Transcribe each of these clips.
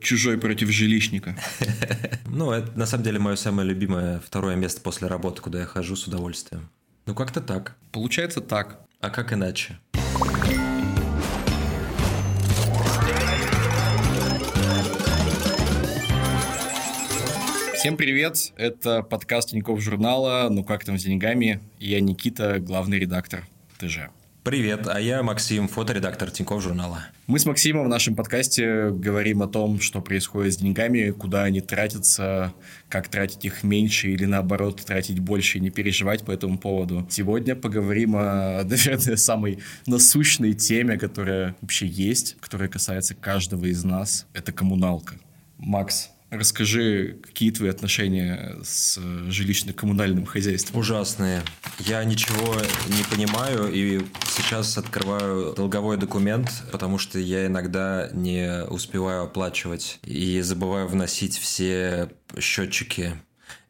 Чужой против жилищника. Ну, это на самом деле мое самое любимое второе место после работы, куда я хожу с удовольствием. Ну, как-то так. Получается так. А как иначе? Всем привет! Это подкаст Тинькофф журнала «Ну как там с деньгами?» Я Никита, главный редактор ТЖ. Привет, а я Максим, фоторедактор Тинькофф журнала. Мы с Максимом в нашем подкасте говорим о том, что происходит с деньгами, куда они тратятся, как тратить их меньше или наоборот тратить больше и не переживать по этому поводу. Сегодня поговорим о, наверное, самой насущной теме, которая вообще есть, которая касается каждого из нас. Это коммуналка. Макс, Расскажи, какие твои отношения с жилищно-коммунальным хозяйством? Ужасные. Я ничего не понимаю и сейчас открываю долговой документ, потому что я иногда не успеваю оплачивать и забываю вносить все счетчики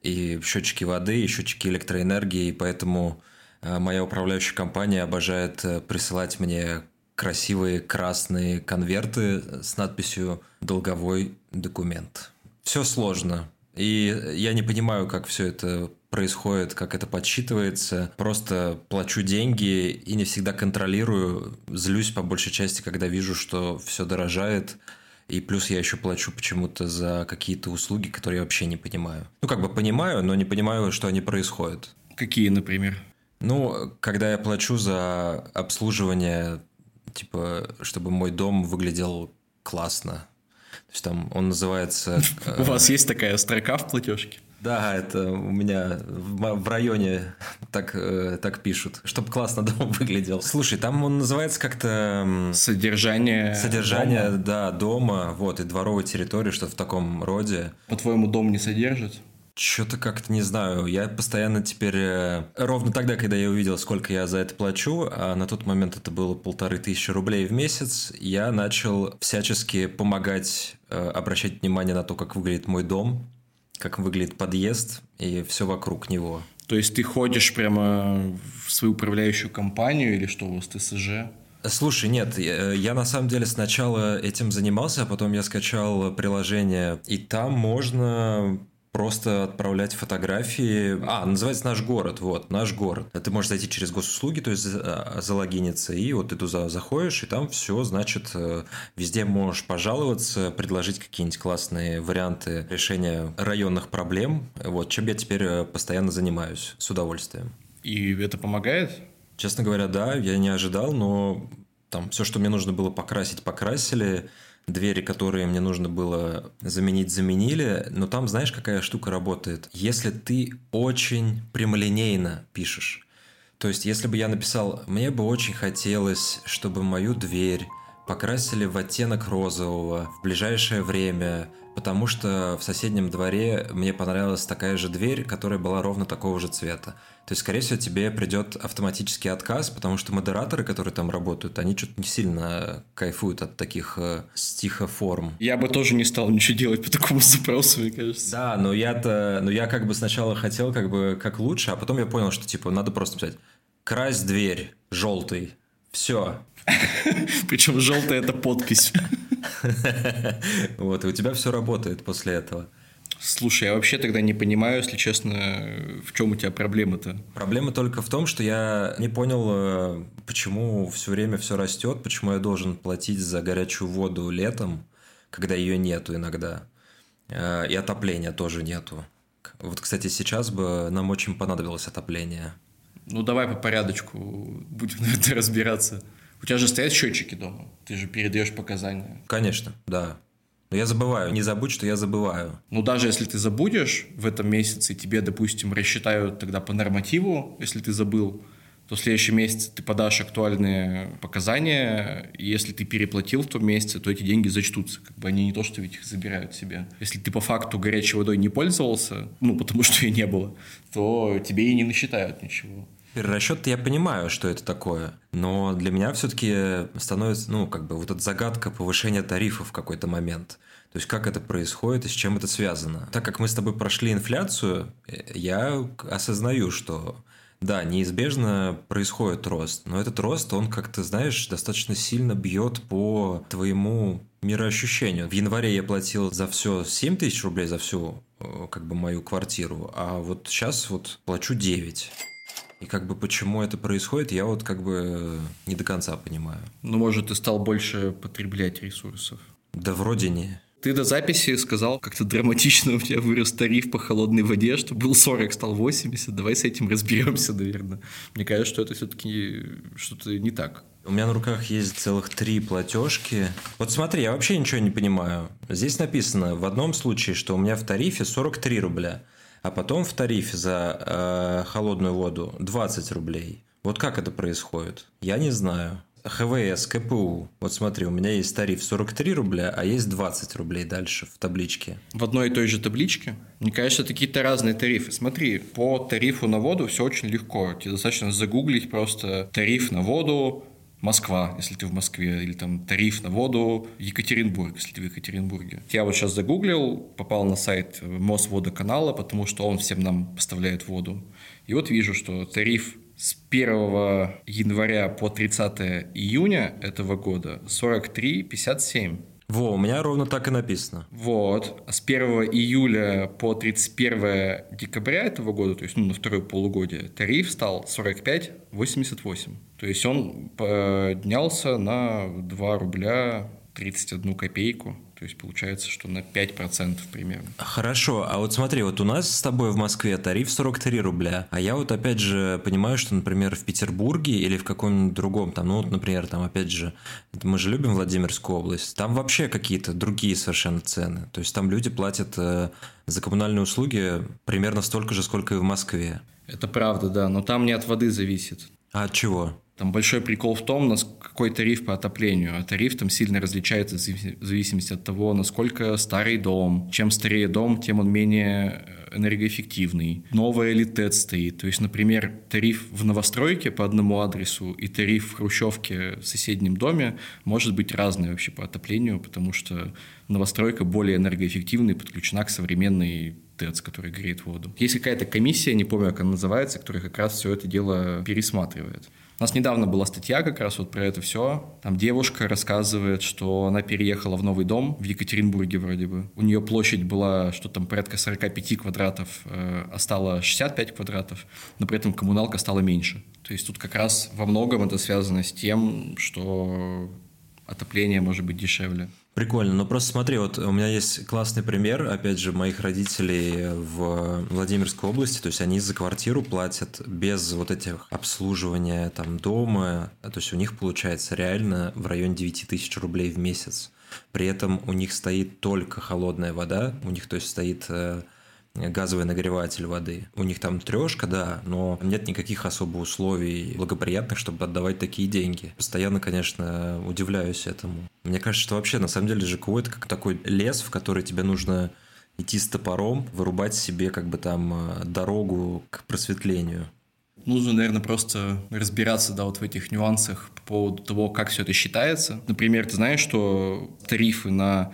и счетчики воды, и счетчики электроэнергии, и поэтому э, моя управляющая компания обожает э, присылать мне красивые красные конверты с надписью «Долговой документ» все сложно. И я не понимаю, как все это происходит, как это подсчитывается. Просто плачу деньги и не всегда контролирую. Злюсь по большей части, когда вижу, что все дорожает. И плюс я еще плачу почему-то за какие-то услуги, которые я вообще не понимаю. Ну, как бы понимаю, но не понимаю, что они происходят. Какие, например? Ну, когда я плачу за обслуживание, типа, чтобы мой дом выглядел классно, то есть там он называется... У вас есть такая строка в платежке? Да, это у меня в районе так, э, так пишут, чтобы классно дом выглядел. Слушай, там он называется как-то... Содержание Содержание, дома. да, дома, вот, и дворовой территории, что-то в таком роде. По-твоему, дом не содержит? Что-то как-то не знаю. Я постоянно теперь... Э, ровно тогда, когда я увидел, сколько я за это плачу, а на тот момент это было полторы тысячи рублей в месяц, я начал всячески помогать, э, обращать внимание на то, как выглядит мой дом, как выглядит подъезд и все вокруг него. То есть ты ходишь прямо в свою управляющую компанию или что у вас ТСЖ? Слушай, нет, я, я на самом деле сначала этим занимался, а потом я скачал приложение, и там можно просто отправлять фотографии. А, называется «Наш город», вот, «Наш город». Ты можешь зайти через госуслуги, то есть э, залогиниться, и вот ты туда заходишь, и там все, значит, э, везде можешь пожаловаться, предложить какие-нибудь классные варианты решения районных проблем, вот, чем я теперь э, постоянно занимаюсь, с удовольствием. И это помогает? Честно говоря, да, я не ожидал, но там все, что мне нужно было покрасить, покрасили, двери, которые мне нужно было заменить, заменили. Но там, знаешь, какая штука работает? Если ты очень прямолинейно пишешь, то есть, если бы я написал, мне бы очень хотелось, чтобы мою дверь покрасили в оттенок розового в ближайшее время, потому что в соседнем дворе мне понравилась такая же дверь, которая была ровно такого же цвета. То есть, скорее всего, тебе придет автоматический отказ, потому что модераторы, которые там работают, они что-то не сильно кайфуют от таких э, стихоформ. Я бы тоже не стал ничего делать по такому запросу, мне кажется. Да, но я-то, но я как бы сначала хотел как бы как лучше, а потом я понял, что типа надо просто писать «крась дверь желтый». Все. Причем желтая это подпись. Вот, и у тебя все работает после этого. Слушай, я вообще тогда не понимаю, если честно, в чем у тебя проблема-то? Проблема только в том, что я не понял, э, почему все время все растет, почему я должен платить за горячую воду летом, когда ее нету иногда. Э, и отопления тоже нету. Вот, кстати, сейчас бы нам очень понадобилось отопление. Ну, давай по порядочку будем на это разбираться. У тебя же стоят счетчики дома, ты же передаешь показания. Конечно, да. Но я забываю. Не забудь, что я забываю. Ну, даже если ты забудешь в этом месяце, тебе, допустим, рассчитают тогда по нормативу, если ты забыл, то в следующем месяце ты подашь актуальные показания, и если ты переплатил в том месяце, то эти деньги зачтутся. Как бы они не то, что ведь их забирают себе. Если ты по факту горячей водой не пользовался, ну, потому что ее не было, то тебе и не насчитают ничего. Перерасчет я понимаю, что это такое, но для меня все-таки становится, ну, как бы вот эта загадка повышения тарифов в какой-то момент. То есть как это происходит и с чем это связано. Так как мы с тобой прошли инфляцию, я осознаю, что Да, неизбежно происходит рост, но этот рост, он, как ты знаешь, достаточно сильно бьет по твоему мироощущению. В январе я платил за все 7 тысяч рублей, за всю э, как бы мою квартиру, а вот сейчас вот плачу 9. И как бы почему это происходит, я вот как бы не до конца понимаю. Ну, может, ты стал больше потреблять ресурсов? Да вроде не. Ты до записи сказал, как-то драматично у тебя вырос тариф по холодной воде, что был 40, стал 80. Давай с этим разберемся, наверное. Мне кажется, что это все-таки что-то не так. У меня на руках есть целых три платежки. Вот смотри, я вообще ничего не понимаю. Здесь написано в одном случае, что у меня в тарифе 43 рубля, а потом в тарифе за э, холодную воду 20 рублей. Вот как это происходит? Я не знаю. ХВС, КПУ. Вот смотри, у меня есть тариф 43 рубля, а есть 20 рублей дальше в табличке. В одной и той же табличке? Мне кажется, это какие-то разные тарифы. Смотри, по тарифу на воду все очень легко. Тебе достаточно загуглить просто тариф на воду Москва, если ты в Москве, или там тариф на воду Екатеринбург, если ты в Екатеринбурге. Я вот сейчас загуглил, попал на сайт Мосводоканала, потому что он всем нам поставляет воду. И вот вижу, что тариф с 1 января по 30 июня этого года 43,57. Во, у меня ровно так и написано. Вот. А с 1 июля по 31 декабря этого года, то есть ну, на второе полугодие, тариф стал 45,88. То есть он поднялся на 2 рубля 31 копейку. То есть получается, что на 5% примерно. Хорошо, а вот смотри, вот у нас с тобой в Москве тариф 43 рубля, а я вот опять же понимаю, что, например, в Петербурге или в каком-нибудь другом, там, ну вот, например, там опять же, мы же любим Владимирскую область, там вообще какие-то другие совершенно цены. То есть там люди платят э, за коммунальные услуги примерно столько же, сколько и в Москве. Это правда, да, но там не от воды зависит. А от чего? Там большой прикол в том, какой тариф по отоплению. А тариф там сильно различается в зависимости от того, насколько старый дом. Чем старее дом, тем он менее э, энергоэффективный. Новая ли ТЭЦ стоит. То есть, например, тариф в новостройке по одному адресу и тариф в хрущевке в соседнем доме может быть разный вообще по отоплению, потому что новостройка более энергоэффективная подключена к современной ТЭЦ, который греет воду. Есть какая-то комиссия, не помню, как она называется, которая как раз все это дело пересматривает. У нас недавно была статья как раз вот про это все. Там девушка рассказывает, что она переехала в новый дом в Екатеринбурге вроде бы. У нее площадь была, что там порядка 45 квадратов, э, а стала 65 квадратов, но при этом коммуналка стала меньше. То есть тут как раз во многом это связано с тем, что отопление может быть дешевле. Прикольно, но просто смотри, вот у меня есть классный пример, опять же, моих родителей в Владимирской области, то есть они за квартиру платят без вот этих обслуживания там дома, то есть у них получается реально в районе 9 тысяч рублей в месяц. При этом у них стоит только холодная вода, у них то есть стоит э, газовый нагреватель воды. У них там трешка, да, но нет никаких особо условий благоприятных, чтобы отдавать такие деньги. Постоянно, конечно, удивляюсь этому. Мне кажется, что вообще на самом деле ЖКУ это как такой лес, в который тебе нужно идти с топором, вырубать себе как бы там э, дорогу к просветлению. Нужно, наверное, просто разбираться, да, вот в этих нюансах по поводу того, как все это считается. Например, ты знаешь, что тарифы на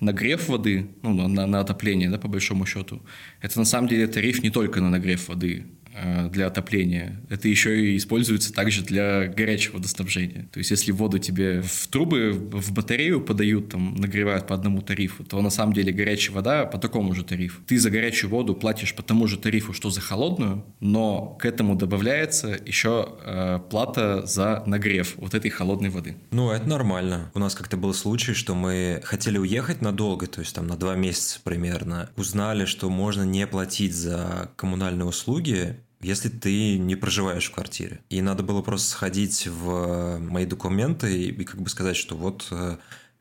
нагрев воды, ну, на, на отопление, да, по большому счету, это на самом деле тариф не только на нагрев воды. Э, для отопления. Это еще и используется также для горячего водоснабжения. То есть, если воду тебе в трубы, в батарею подают, там, нагревают по одному тарифу, то на самом деле горячая вода по такому же тарифу. Ты за горячую воду платишь по тому же тарифу, что за холодную, но к этому добавляется еще э, плата за нагрев вот этой холодной воды. Ну, это нормально. У нас как-то был случай, что мы хотели уехать надолго, то есть там на два месяца примерно. Узнали, что можно не платить за коммунальные услуги, если ты не проживаешь в квартире. И надо было просто сходить в мои документы и, как бы сказать, что вот э,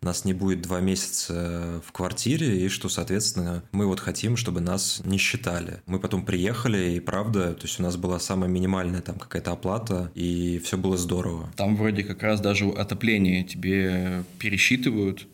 нас не будет два месяца в квартире, и что, соответственно, мы вот хотим, чтобы нас не считали. Мы потом приехали, и правда, то есть у нас была самая минимальная там какая-то оплата, и все было здорово. Там вроде как раз даже отопление тебе пересчитывают,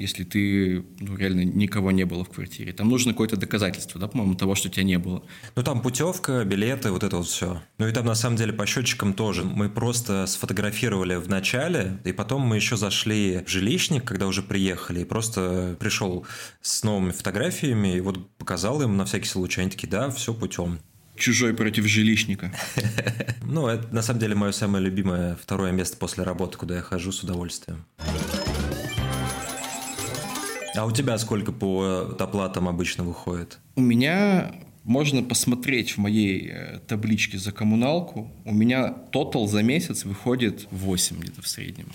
если ты ну, реально никого не было в квартире. Там нужно какое-то доказательство, да, по-моему, того, что тебя не было. Ну, там путевка, билеты, вот это вот все. Ну, и там, на самом деле, по счетчикам тоже. Мы просто сфотографировали в начале, и потом мы еще зашли в жилищник, когда уже приехали, и просто пришел с новыми фотографиями, и вот показал им на всякий случай. Они такие, да, все путем. Чужой против жилищника. Ну, это на самом деле мое самое любимое второе место после работы, куда я хожу с удовольствием. А у тебя сколько по доплатам обычно выходит? У меня можно посмотреть в моей э, табличке за коммуналку. У меня тотал за месяц выходит 8 где-то в среднем.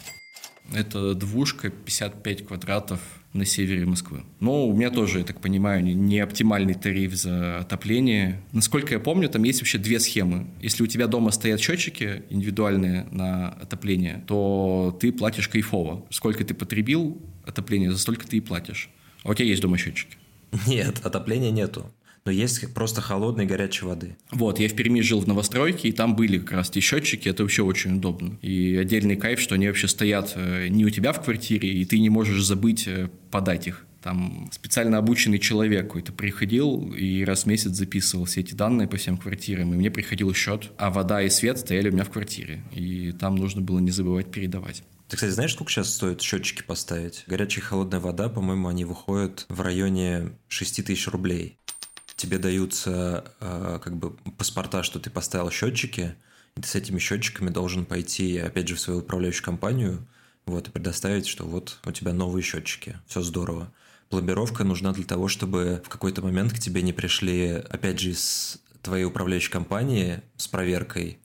Это двушка 55 квадратов на севере Москвы. Но у меня тоже, я так понимаю, не оптимальный тариф за отопление. Насколько я помню, там есть вообще две схемы. Если у тебя дома стоят счетчики индивидуальные на отопление, то ты платишь кайфово. Сколько ты потребил отопление, за столько ты и платишь. А у тебя есть дома счетчики? Нет, отопления нету но есть просто холодной и горячей воды. Вот, я в Перми жил в новостройке, и там были как раз эти счетчики, это вообще очень удобно. И отдельный кайф, что они вообще стоят э, не у тебя в квартире, и ты не можешь забыть э, подать их. Там специально обученный человек какой-то приходил и раз в месяц записывал все эти данные по всем квартирам, и мне приходил счет, а вода и свет стояли у меня в квартире, и там нужно было не забывать передавать. Ты, кстати, знаешь, сколько сейчас стоит счетчики поставить? Горячая и холодная вода, по-моему, они выходят в районе 6 тысяч рублей тебе даются э, как бы паспорта, что ты поставил счетчики, и ты с этими счетчиками должен пойти, опять же, в свою управляющую компанию, вот, и предоставить, что вот у тебя новые счетчики, все здорово. Пломбировка нужна для того, чтобы в какой-то момент к тебе не пришли, опять же, из твоей управляющей компании с проверкой,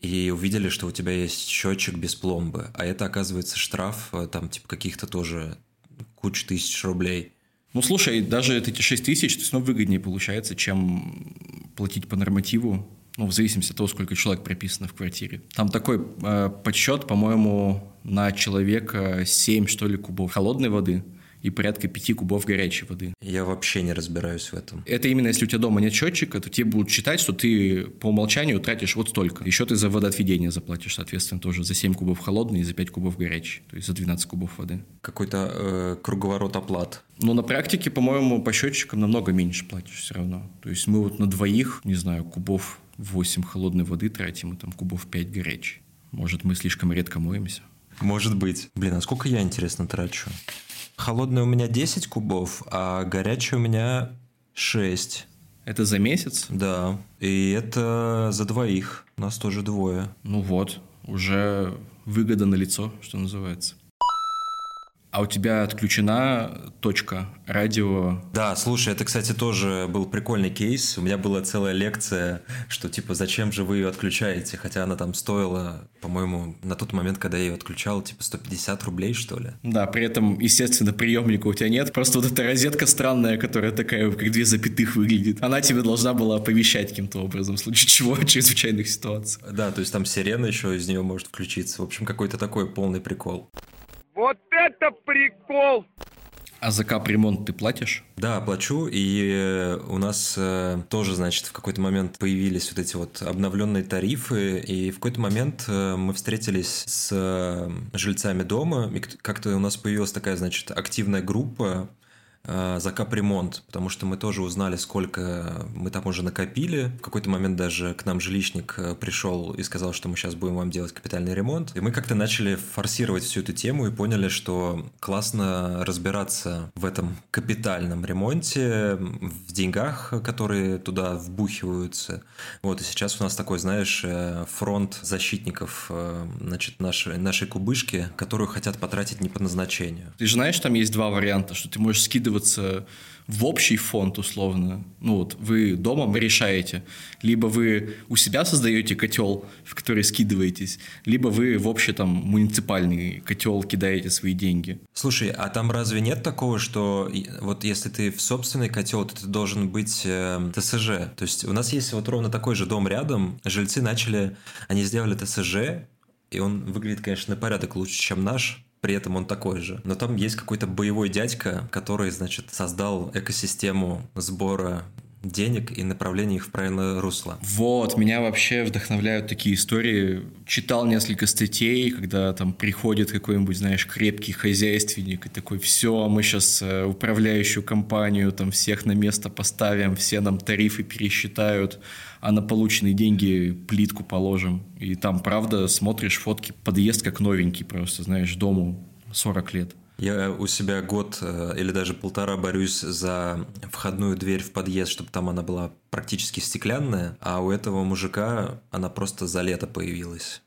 и увидели, что у тебя есть счетчик без пломбы, а это, оказывается, штраф, э, там, типа, каких-то тоже куча тысяч рублей – ну, слушай, даже эти 6 тысяч, то есть, ну, выгоднее получается, чем платить по нормативу, ну, в зависимости от того, сколько человек прописано в квартире. Там такой э, подсчет, по-моему, на человека 7, что ли, кубов холодной воды – и порядка 5 кубов горячей воды. Я вообще не разбираюсь в этом. Это именно если у тебя дома нет счетчика, то тебе будут считать, что ты по умолчанию тратишь вот столько. Еще ты за водоотведение заплатишь, соответственно, тоже за 7 кубов холодной и за 5 кубов горячей, то есть за 12 кубов воды. Какой-то э, круговорот оплат. Но на практике, по-моему, по счетчикам намного меньше платишь все равно. То есть мы вот на двоих, не знаю, кубов 8 холодной воды тратим, и там кубов 5 горячей. Может, мы слишком редко моемся? Может быть. Блин, а сколько я, интересно, трачу? Холодная у меня 10 кубов, а горячая у меня 6. Это за месяц? Да. И это за двоих. У нас тоже двое. Ну вот, уже выгода на лицо, что называется. А у тебя отключена точка радио? Да, слушай, это, кстати, тоже был прикольный кейс. У меня была целая лекция, что типа зачем же вы ее отключаете, хотя она там стоила, по-моему, на тот момент, когда я ее отключал, типа 150 рублей, что ли. Да, при этом, естественно, приемника у тебя нет. Просто вот эта розетка странная, которая такая, как две запятых выглядит. Она тебе должна была оповещать каким-то образом, в случае чего, в чрезвычайных ситуациях. Да, то есть там сирена еще из нее может включиться. В общем, какой-то такой полный прикол. Вот это прикол! А за капремонт ты платишь? Да, плачу, и у нас э, тоже, значит, в какой-то момент появились вот эти вот обновленные тарифы, и в какой-то момент э, мы встретились с э, жильцами дома, и как-то у нас появилась такая, значит, активная группа, Э, за капремонт, потому что мы тоже узнали, сколько мы там уже накопили. В какой-то момент даже к нам жилищник э, пришел и сказал, что мы сейчас будем вам делать капитальный ремонт. И мы как-то начали форсировать всю эту тему и поняли, что классно разбираться в этом капитальном ремонте, в деньгах, которые туда вбухиваются. Вот, и сейчас у нас такой, знаешь, э, фронт защитников, значит, нашей, нашей кубышки, которую хотят потратить не по назначению. Ты же знаешь, там есть два варианта, что ты можешь скидывать вкидываться в общий фонд условно. Ну вот вы дома решаете. Либо вы у себя создаете котел, в который скидываетесь, либо вы в общий там муниципальный котел кидаете свои деньги. Слушай, а там разве нет такого, что вот если ты в собственный котел, то ты должен быть э, ТСЖ? То есть у нас есть вот ровно такой же дом рядом, жильцы начали, они сделали ТСЖ, и он выглядит, конечно, на порядок лучше, чем наш, при этом он такой же. Но там есть какой-то боевой дядька, который, значит, создал экосистему сбора денег и направления их в правильное русло. Вот, меня вообще вдохновляют такие истории. Читал несколько статей, когда там приходит какой-нибудь, знаешь, крепкий хозяйственник и такой, все, мы сейчас э, управляющую компанию там всех на место поставим, все нам тарифы пересчитают, а на полученные деньги плитку положим. И там, правда, смотришь фотки, подъезд как новенький просто, знаешь, дому 40 лет. Я у себя год э, или даже полтора борюсь за входную дверь в подъезд, чтобы там она была практически стеклянная, а у этого мужика она просто за лето появилась.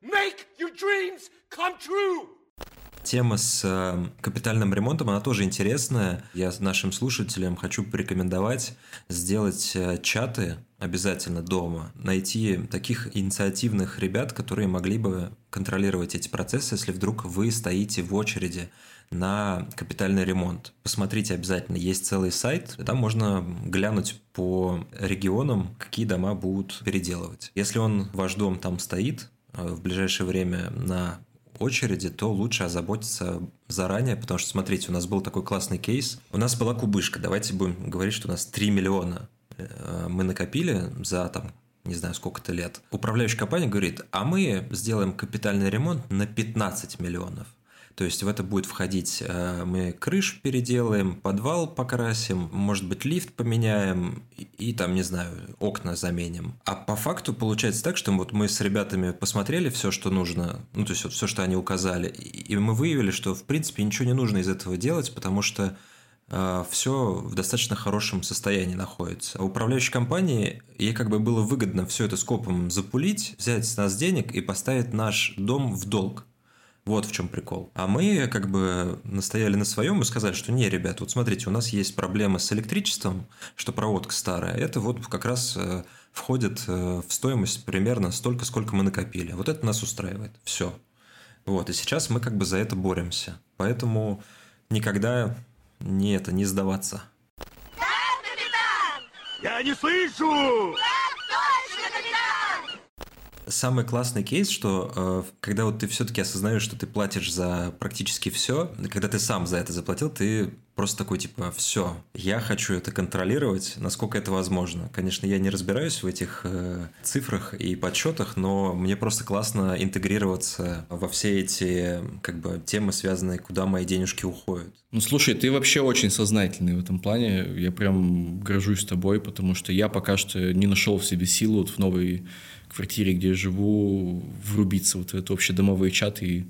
Make your dreams come true! Тема с э, капитальным ремонтом, она тоже интересная. Я нашим слушателям хочу порекомендовать сделать э, чаты обязательно дома, найти таких инициативных ребят, которые могли бы контролировать эти процессы, если вдруг вы стоите в очереди на капитальный ремонт. Посмотрите обязательно, есть целый сайт, там можно глянуть по регионам, какие дома будут переделывать. Если он, ваш дом там стоит, э, в ближайшее время на очереди, то лучше озаботиться заранее, потому что, смотрите, у нас был такой классный кейс. У нас была кубышка, давайте будем говорить, что у нас 3 миллиона э, мы накопили за там не знаю, сколько-то лет. Управляющая компания говорит, а мы сделаем капитальный ремонт на 15 миллионов. То есть в это будет входить, э, мы крышу переделаем, подвал покрасим, может быть, лифт поменяем и, и там, не знаю, окна заменим. А по факту получается так, что вот мы с ребятами посмотрели все, что нужно, ну, то есть вот все, что они указали, и мы выявили, что, в принципе, ничего не нужно из этого делать, потому что э, все в достаточно хорошем состоянии находится. А управляющей компании ей как бы было выгодно все это скопом запулить, взять с нас денег и поставить наш дом в долг. Вот в чем прикол. А мы как бы настояли на своем и сказали, что не, ребят, вот смотрите, у нас есть проблемы с электричеством, что проводка старая. Это вот как раз э, входит э, в стоимость примерно столько, сколько мы накопили. Вот это нас устраивает. Все. Вот, и сейчас мы как бы за это боремся. Поэтому никогда не это, не сдаваться. Я не слышу! Самый классный кейс, что э, когда вот ты все-таки осознаешь, что ты платишь за практически все, когда ты сам за это заплатил, ты просто такой типа все, я хочу это контролировать, насколько это возможно. Конечно, я не разбираюсь в этих э, цифрах и подсчетах, но мне просто классно интегрироваться во все эти как бы темы, связанные, куда мои денежки уходят. Ну слушай, ты вообще очень сознательный в этом плане. Я прям горжусь тобой, потому что я пока что не нашел в себе силу вот в новой квартире, где я живу, врубиться вот в этот общедомовой чат и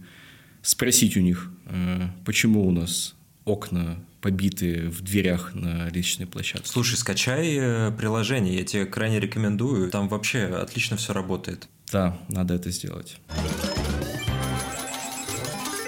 спросить у них, э, почему у нас окна побиты в дверях на личной площадке. Слушай, скачай э, приложение, я тебе крайне рекомендую. Там вообще отлично все работает. Да, надо это сделать.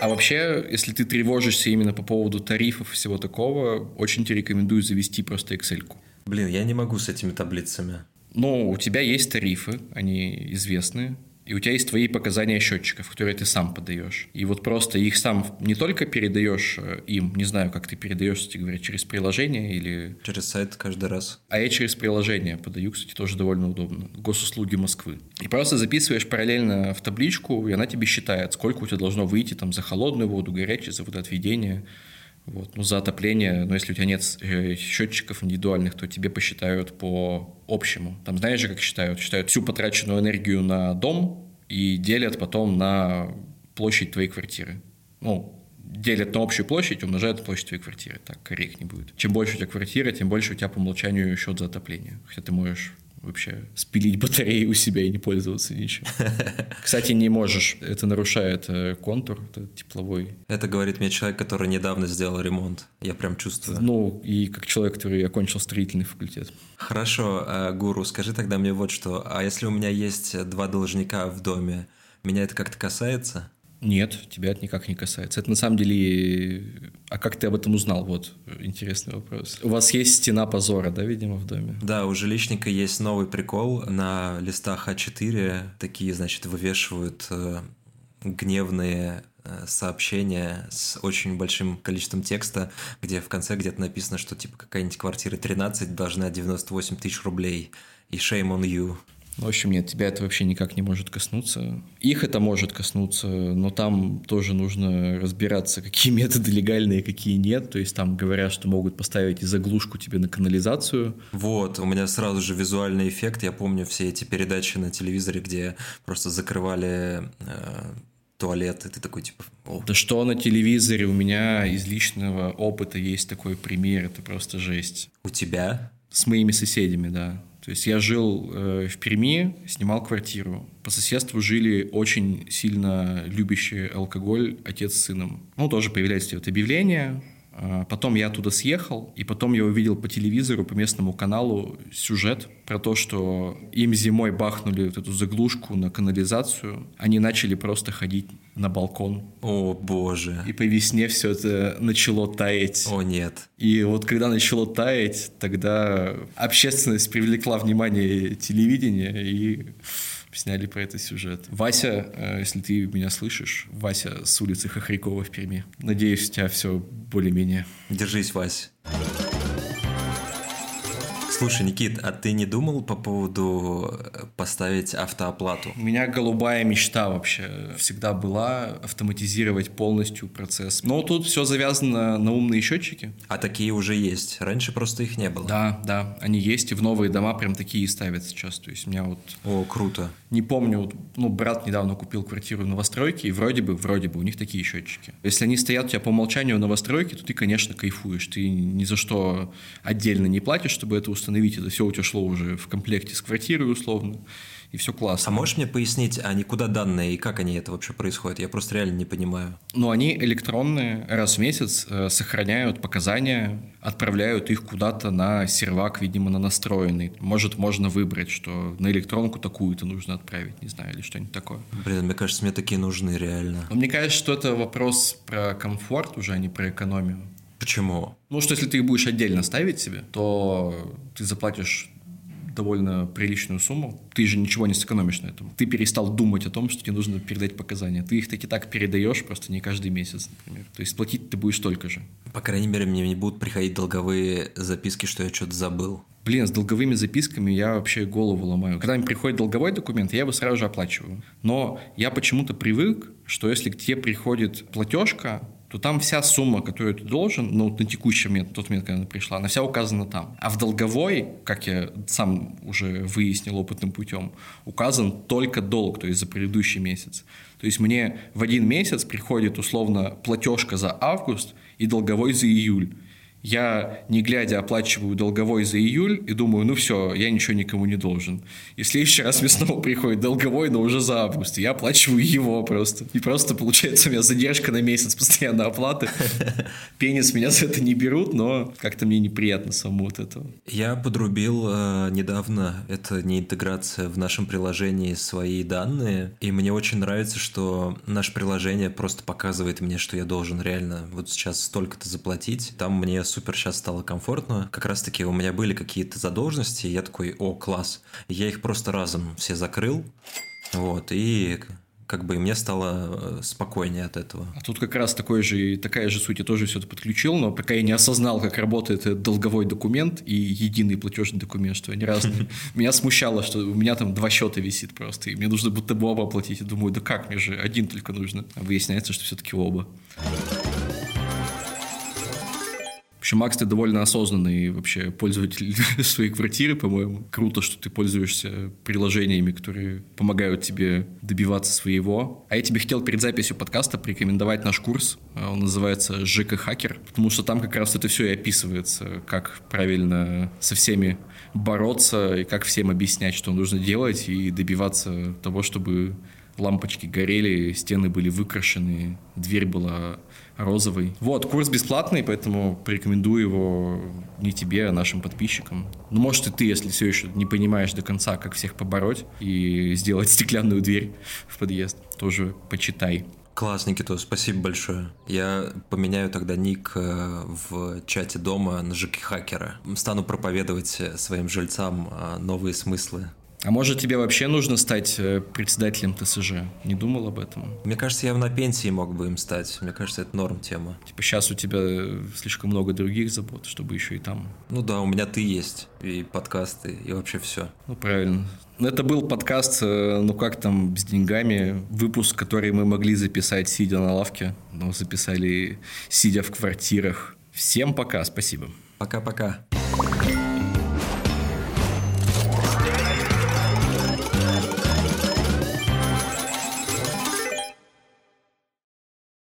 А вообще, если ты тревожишься именно по поводу тарифов и всего такого, очень тебе рекомендую завести просто Excel. -ку. Блин, я не могу с этими таблицами. Но у тебя есть тарифы, они известны, и у тебя есть твои показания счетчиков, которые ты сам подаешь. И вот просто их сам не только передаешь э, им, не знаю, как ты передаешь, кстати говоря, через приложение или... Через сайт каждый раз. А я через приложение подаю, кстати, тоже довольно удобно. Госуслуги Москвы. И просто записываешь параллельно в табличку, и она тебе считает, сколько у тебя должно выйти там за холодную воду, горячую, за водоотведение. Вот. Ну, за отопление, но если у тебя нет э, счетчиков индивидуальных, то тебе посчитают по общему. Там знаешь же, как считают? Считают всю потраченную энергию на дом и делят потом на площадь твоей квартиры. Ну, делят на общую площадь, умножают площадь твоей квартиры. Так корректнее будет. Чем больше у тебя квартира, тем больше у тебя по умолчанию счет за отопление. Хотя ты можешь вообще спилить батареи у себя и не пользоваться ничем. Кстати, не можешь. Это нарушает э, контур это тепловой. Это говорит мне человек, который недавно сделал ремонт. Я прям чувствую. Ну, и как человек, который окончил строительный факультет. Хорошо, э, Гуру, скажи тогда мне вот что. А если у меня есть два должника в доме, меня это как-то касается? Нет, тебя это никак не касается. Это на самом деле... А как ты об этом узнал? Вот интересный вопрос. У вас есть стена позора, да, видимо, в доме? Да, у жилищника есть новый прикол. На листах А4 такие, значит, вывешивают э, гневные э, сообщения с очень большим количеством текста, где в конце где-то написано, что типа какая-нибудь квартира 13 должна 98 тысяч рублей, и shame on you. В общем, нет, тебя это вообще никак не может коснуться. Их это может коснуться, но там тоже нужно разбираться, какие методы легальные, какие нет. То есть там говорят, что могут поставить и заглушку тебе на канализацию. Вот, у меня сразу же визуальный эффект. Я помню все эти передачи на телевизоре, где просто закрывали э, туалет, и ты такой типа... О. Да что на телевизоре? У меня из личного опыта есть такой пример, это просто жесть. У тебя? С моими соседями, да. То есть я жил э, в Перми, снимал квартиру. По соседству жили очень сильно любящие алкоголь отец с сыном. Ну, тоже появляется вот объявление, а, Потом я оттуда съехал, и потом я увидел по телевизору, по местному каналу сюжет про то, что им зимой бахнули вот эту заглушку на канализацию. Они начали просто ходить на балкон. О, боже. И по весне все это начало таять. О, нет. И вот когда начало таять, тогда общественность привлекла внимание телевидения и сняли про это сюжет. Вася, э, если ты меня слышишь, Вася с улицы Хохрякова в Перми. Надеюсь, у тебя все более-менее. Держись, Вась. Слушай, Никит, а ты не думал по поводу э, поставить автооплату? У меня голубая мечта вообще всегда была автоматизировать полностью процесс. Но тут все завязано на умные счетчики. А такие уже есть. Раньше просто их не было. Да, да, они есть, и в новые дома прям такие ставят сейчас. То есть у меня вот... О, круто. Не помню, вот, ну, брат недавно купил квартиру в новостройке, и вроде бы, вроде бы у них такие счетчики. Если они стоят у тебя по умолчанию в новостройке, то ты, конечно, кайфуешь. Ты ни за что отдельно не платишь, чтобы это установить установить, это все у тебя шло уже в комплекте с квартирой условно, и все классно. А можешь мне пояснить, они куда данные и как они это вообще происходят? Я просто реально не понимаю. Ну, они электронные, раз в месяц э, сохраняют показания, отправляют их куда-то на сервак, видимо, на настроенный. Может, можно выбрать, что на электронку такую-то нужно отправить, не знаю, или что-нибудь такое. Блин, мне кажется, мне такие нужны реально. Но мне кажется, что это вопрос про комфорт уже, а не про экономию. Почему? Ну, что если ты их будешь отдельно ставить себе, то ты заплатишь довольно приличную сумму. Ты же ничего не сэкономишь на этом. Ты перестал думать о том, что тебе нужно передать показания. Ты их таки так передаешь, просто не каждый месяц, например. То есть платить ты будешь столько же. По крайней мере, мне не будут приходить долговые записки, что я что-то забыл. Блин, с долговыми записками я вообще голову ломаю. Когда мне приходит долговой документ, я его сразу же оплачиваю. Но я почему-то привык, что если к тебе приходит платежка, то там вся сумма, которую ты должен, ну, на текущий момент, тот момент, когда она пришла, она вся указана там. А в долговой, как я сам уже выяснил опытным путем, указан только долг, то есть за предыдущий месяц. То есть мне в один месяц приходит условно платежка за август и долговой за июль я, не глядя, оплачиваю долговой за июль и думаю, ну все, я ничего никому не должен. И в следующий раз мне снова приходит долговой, но уже за август, и я оплачиваю его просто. И просто получается у меня задержка на месяц постоянно оплаты. Пенис меня за это не берут, но как-то мне неприятно самому от этого. Я подрубил э, недавно, это не интеграция в нашем приложении свои данные, и мне очень нравится, что наше приложение просто показывает мне, что я должен реально вот сейчас столько-то заплатить. Там мне супер сейчас стало комфортно. Как раз таки у меня были какие-то задолженности, я такой, о, класс. Я их просто разом все закрыл. Вот, и как бы мне стало э, спокойнее от этого. А тут как раз такой же, такая же суть, я тоже все это подключил, но пока я не осознал, как работает этот долговой документ и единый платежный документ, что они разные, меня смущало, что у меня там два счета висит просто, и мне нужно будто бы оба оплатить. Я думаю, да как, мне же один только нужно. А выясняется, что все-таки оба. Общем, Макс, ты довольно осознанный вообще пользователь своей квартиры, по-моему. Круто, что ты пользуешься приложениями, которые помогают тебе добиваться своего. А я тебе хотел перед записью подкаста порекомендовать наш курс. Он называется «ЖК Хакер», потому что там как раз это все и описывается, как правильно со всеми бороться и как всем объяснять, что нужно делать и добиваться того, чтобы лампочки горели, стены были выкрашены, дверь была розовый. Вот, курс бесплатный, поэтому порекомендую его не тебе, а нашим подписчикам. Ну, может, и ты, если все еще не понимаешь до конца, как всех побороть и сделать стеклянную дверь в подъезд, тоже почитай. Класс, Никито, спасибо большое. Я поменяю тогда ник э, в чате дома на ЖК Хакера. Стану проповедовать своим жильцам э, новые смыслы а может тебе вообще нужно стать э, председателем ТСЖ? Не думал об этом? Мне кажется, я на пенсии мог бы им стать. Мне кажется, это норм тема. Типа сейчас у тебя слишком много других забот, чтобы еще и там. Ну да, у меня ты есть, и подкасты, и вообще все. Ну правильно. Ну, это был подкаст, э, ну как там, с деньгами. Выпуск, который мы могли записать, сидя на лавке, но записали, сидя в квартирах. Всем пока, спасибо. Пока-пока.